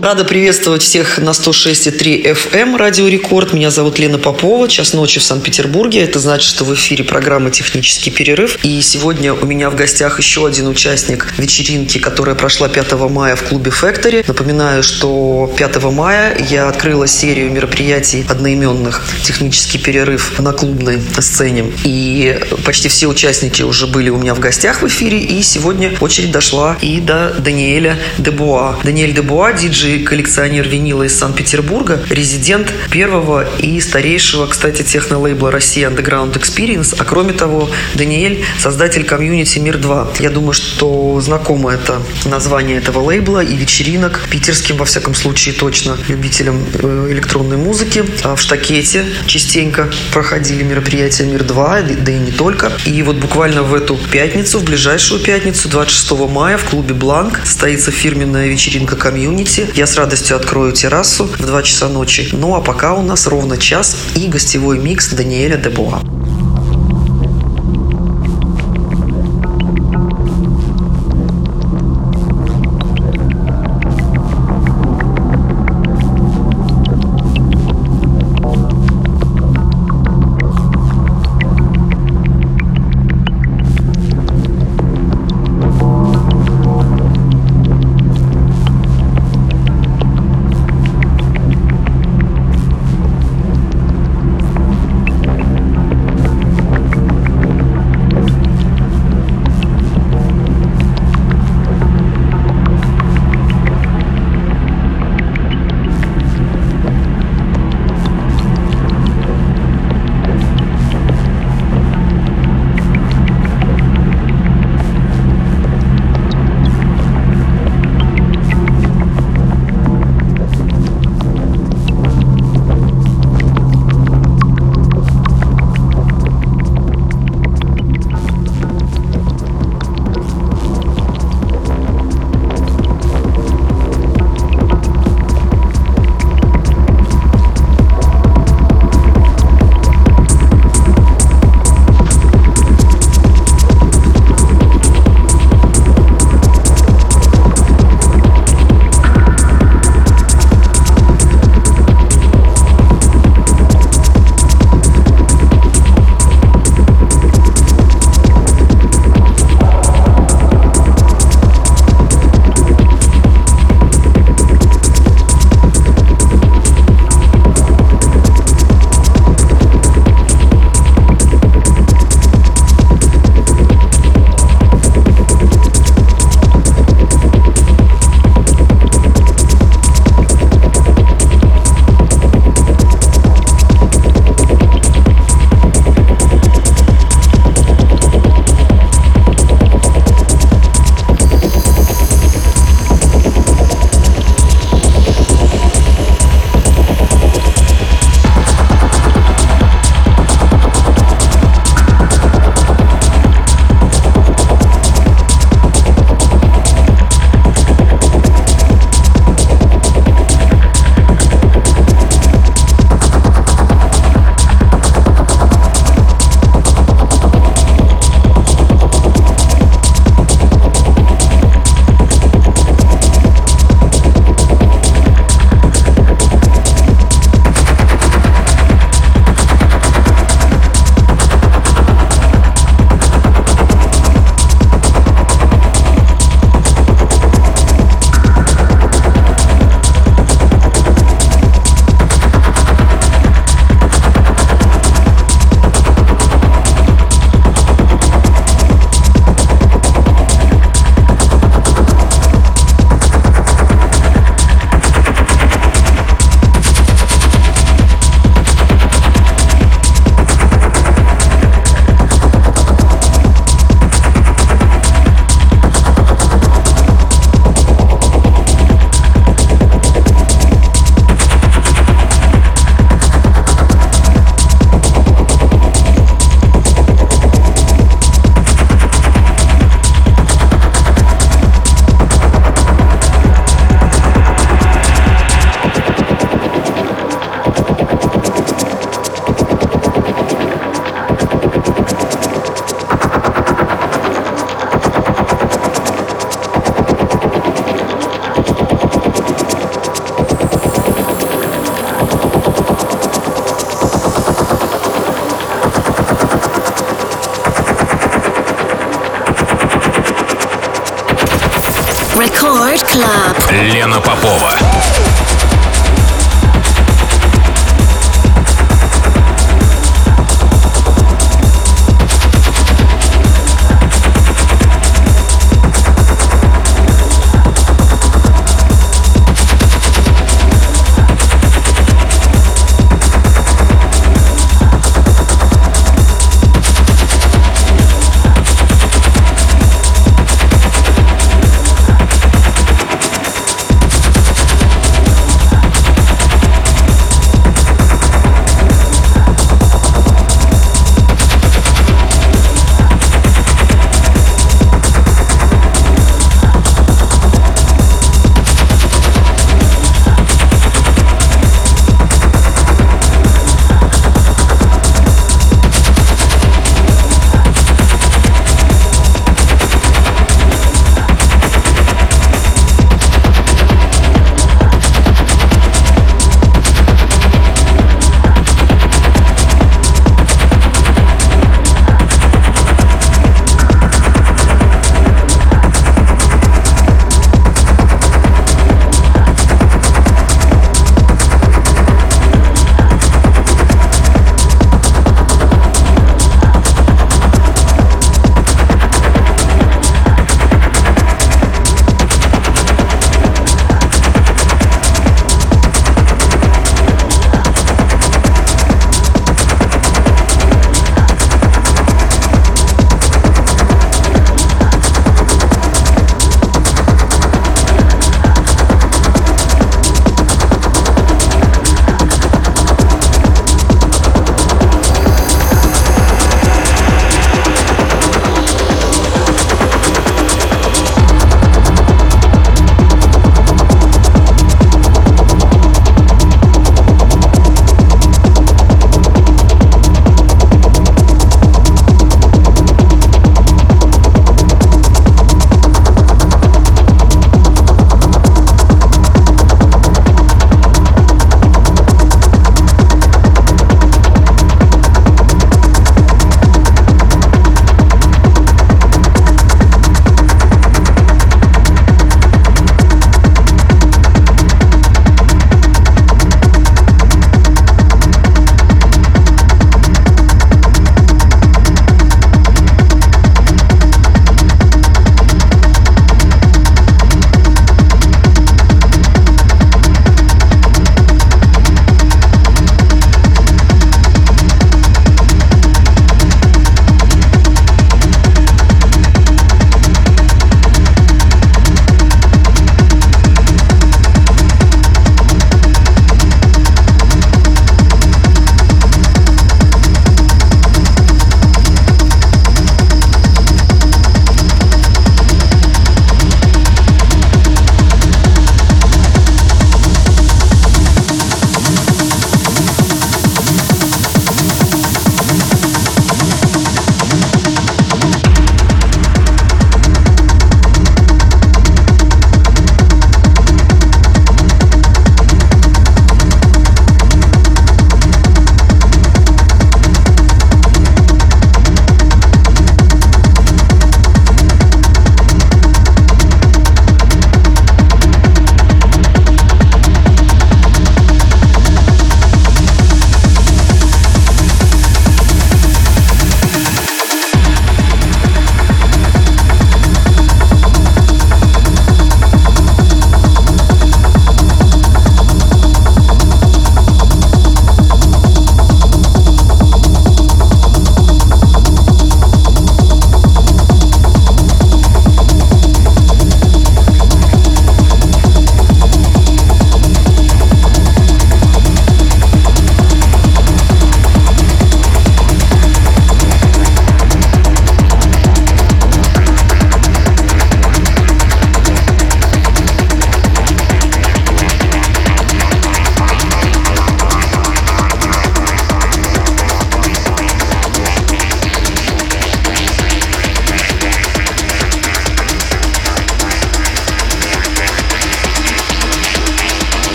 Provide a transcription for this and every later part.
Рада приветствовать всех на 106,3 FM Радио Рекорд. Меня зовут Лена Попова. Час ночи в Санкт-Петербурге. Это значит, что в эфире программа «Технический перерыв». И сегодня у меня в гостях еще один участник вечеринки, которая прошла 5 мая в клубе Factory. Напоминаю, что 5 мая я открыла серию мероприятий одноименных «Технический перерыв» на клубной сцене. И почти все участники уже были у меня в гостях в эфире. И сегодня очередь дошла и до Даниэля Дебуа. Даниэль Дебуа, диджей коллекционер винила из Санкт-Петербурга, резидент первого и старейшего, кстати, техно-лейбла Россия Underground Experience, а кроме того, Даниэль – создатель комьюнити Мир-2. Я думаю, что знакомо это название этого лейбла и вечеринок питерским, во всяком случае, точно любителям э, электронной музыки. А в Штакете частенько проходили мероприятия Мир-2, да и не только. И вот буквально в эту пятницу, в ближайшую пятницу, 26 мая в клубе «Blank» состоится фирменная вечеринка комьюнити. Я с радостью открою террасу в 2 часа ночи. Ну а пока у нас ровно час и гостевой микс Даниэля Дебуа.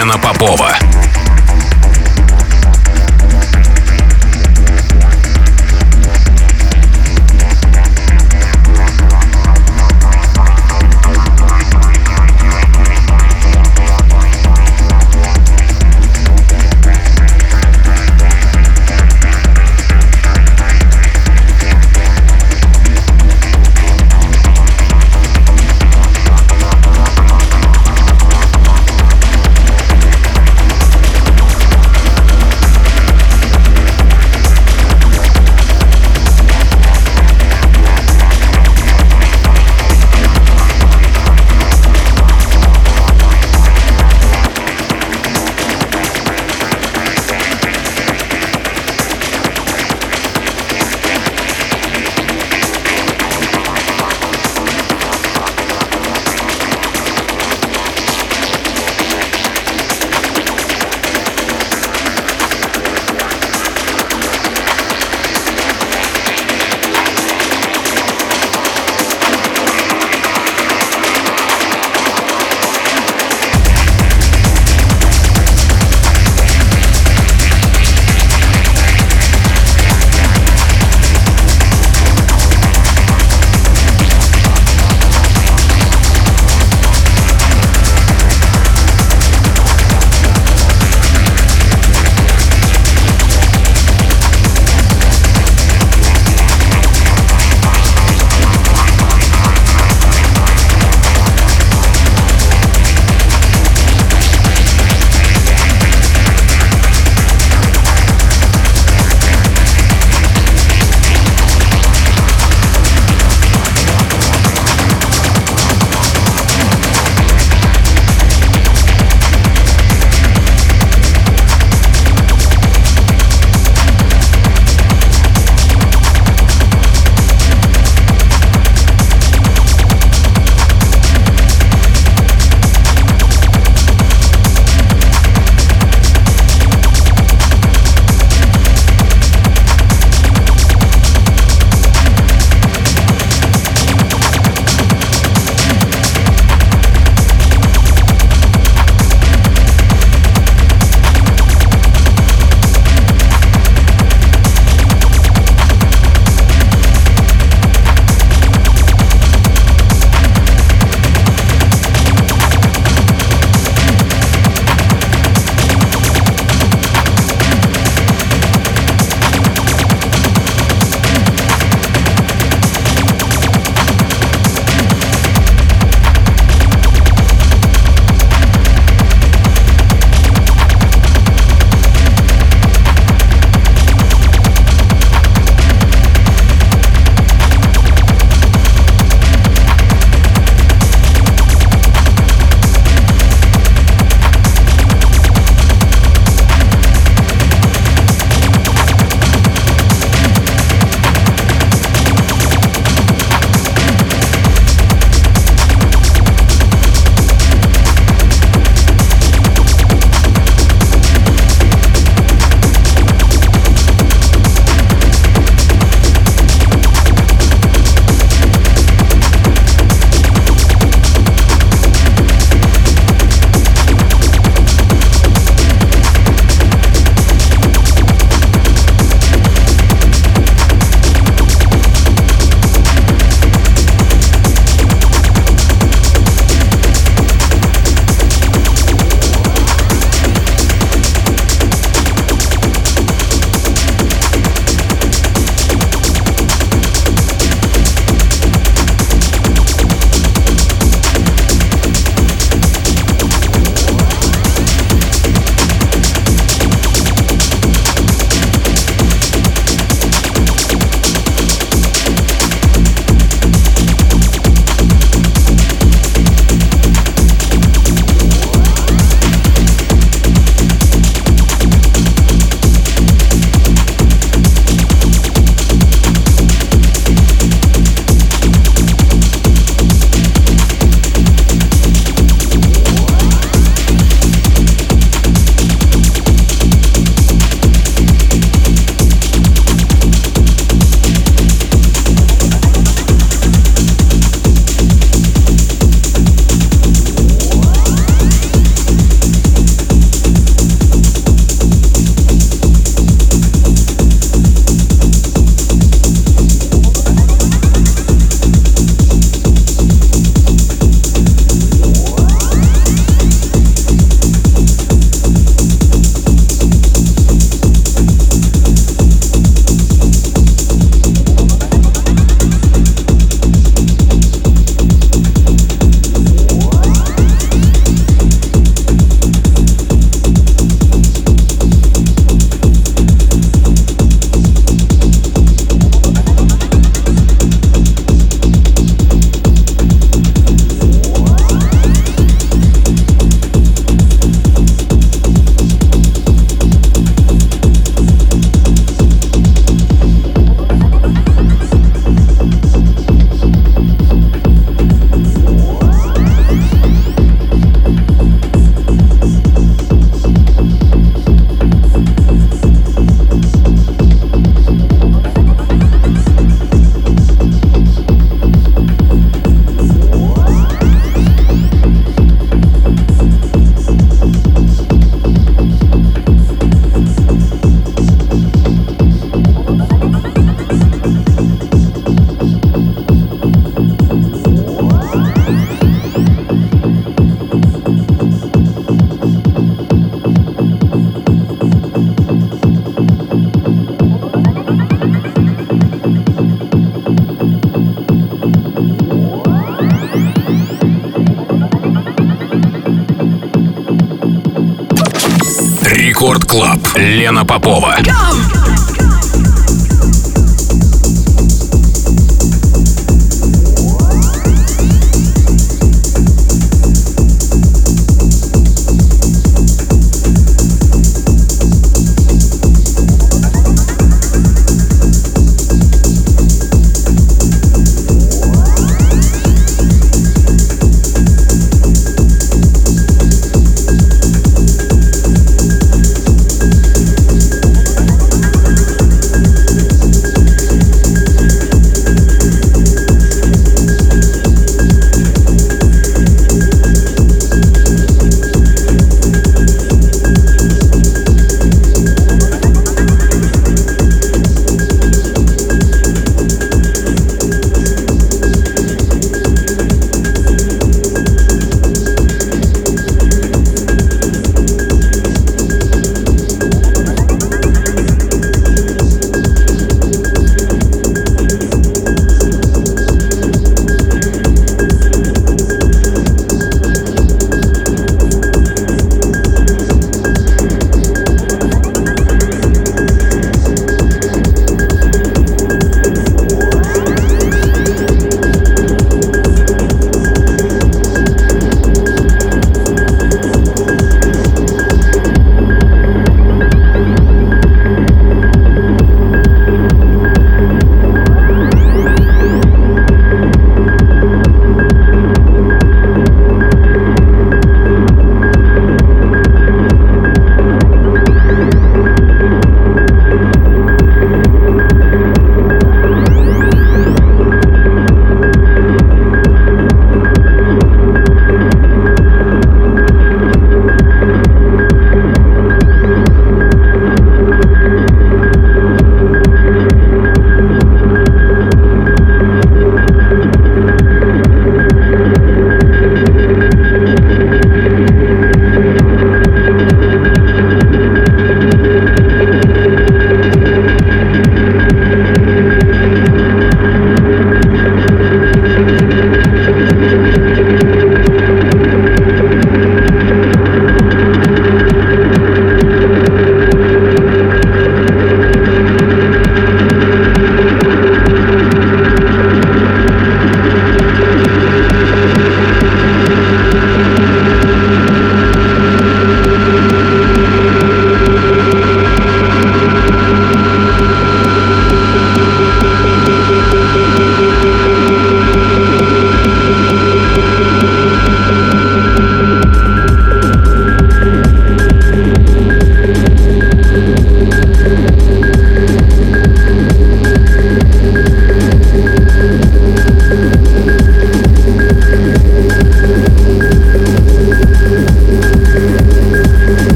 Лена Попова.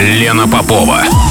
Лена Попова.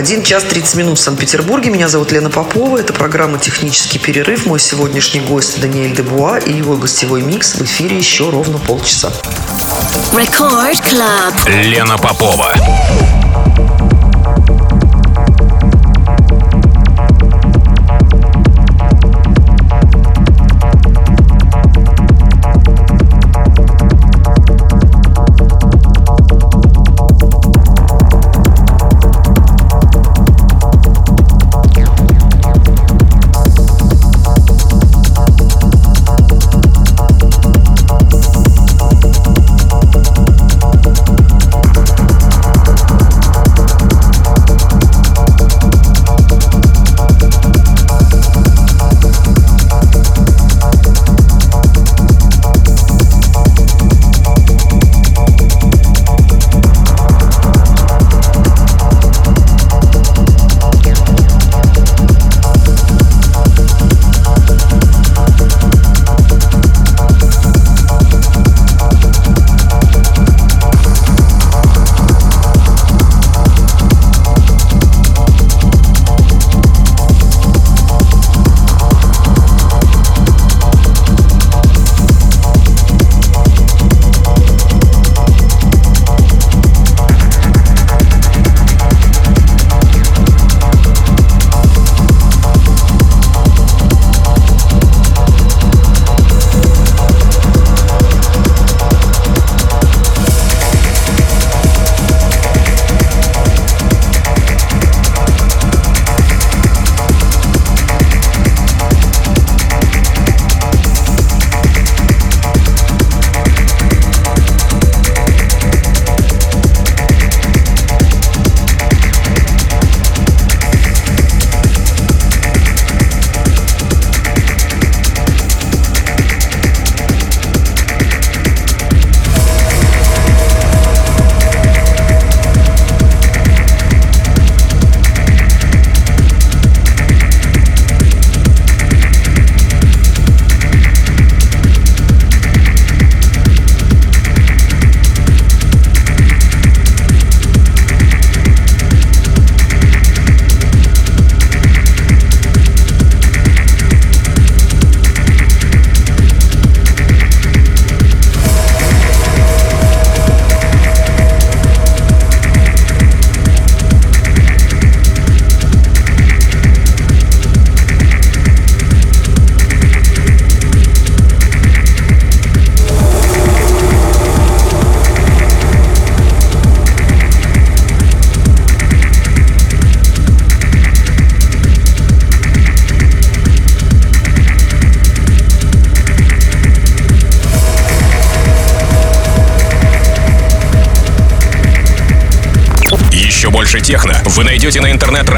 1 час 30 минут в Санкт-Петербурге. Меня зовут Лена Попова. Это программа «Технический перерыв». Мой сегодняшний гость Даниэль Дебуа и его гостевой микс в эфире еще ровно полчаса. Record Club. Лена Попова.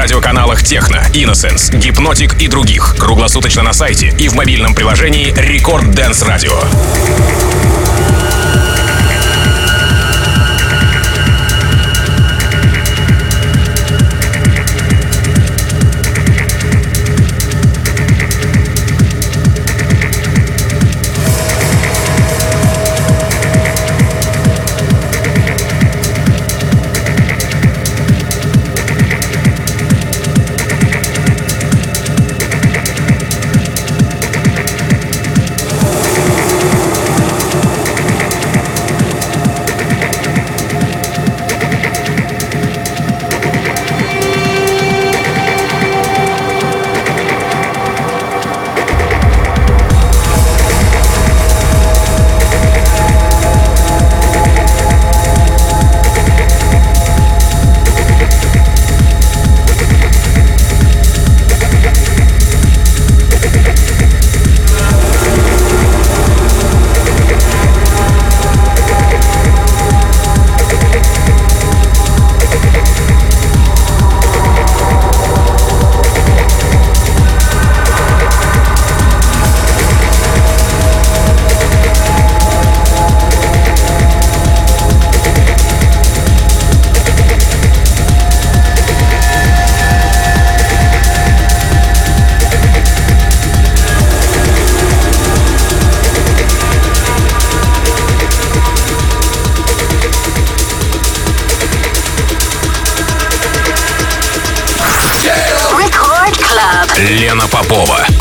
На интернет-радиоканалах Техно, Innerspace, Гипнотик и других. Круглосуточно на сайте и в мобильном приложении Record Dance Radio. Попова.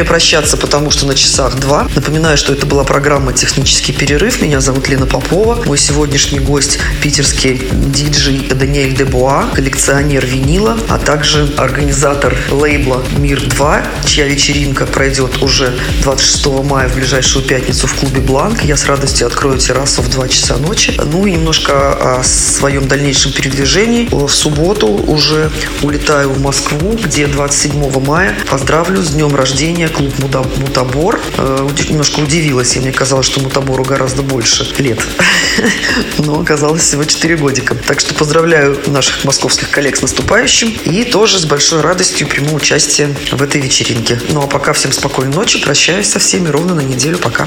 Время прощаться, потому что на часах два. Напоминаю, что это была программа «Технический перерыв». Меня зовут Лена Попова. Мой сегодняшний гость – питерский диджей Даниэль Дебуа, коллекционер винила, а также организатор лейбла «Мир-2», чья вечеринка пройдет уже 26 мая в ближайшую пятницу в клубе «Бланк». Я с радостью открою террасу в 2 часа ночи. Ну и немножко о своем дальнейшем передвижении. В субботу уже улетаю в Москву, где 27 мая поздравлю с днем рождения клуб «Мутабор». Э, немножко удивилась, я мне казалось, что «Мутабору» гораздо больше лет. Но оказалось всего 4 годика. Так что поздравляю наших московских коллег с наступающим и тоже с большой радостью приму участие в этой вечеринке. Ну а пока всем спокойной ночи, прощаюсь со всеми ровно на неделю. Пока.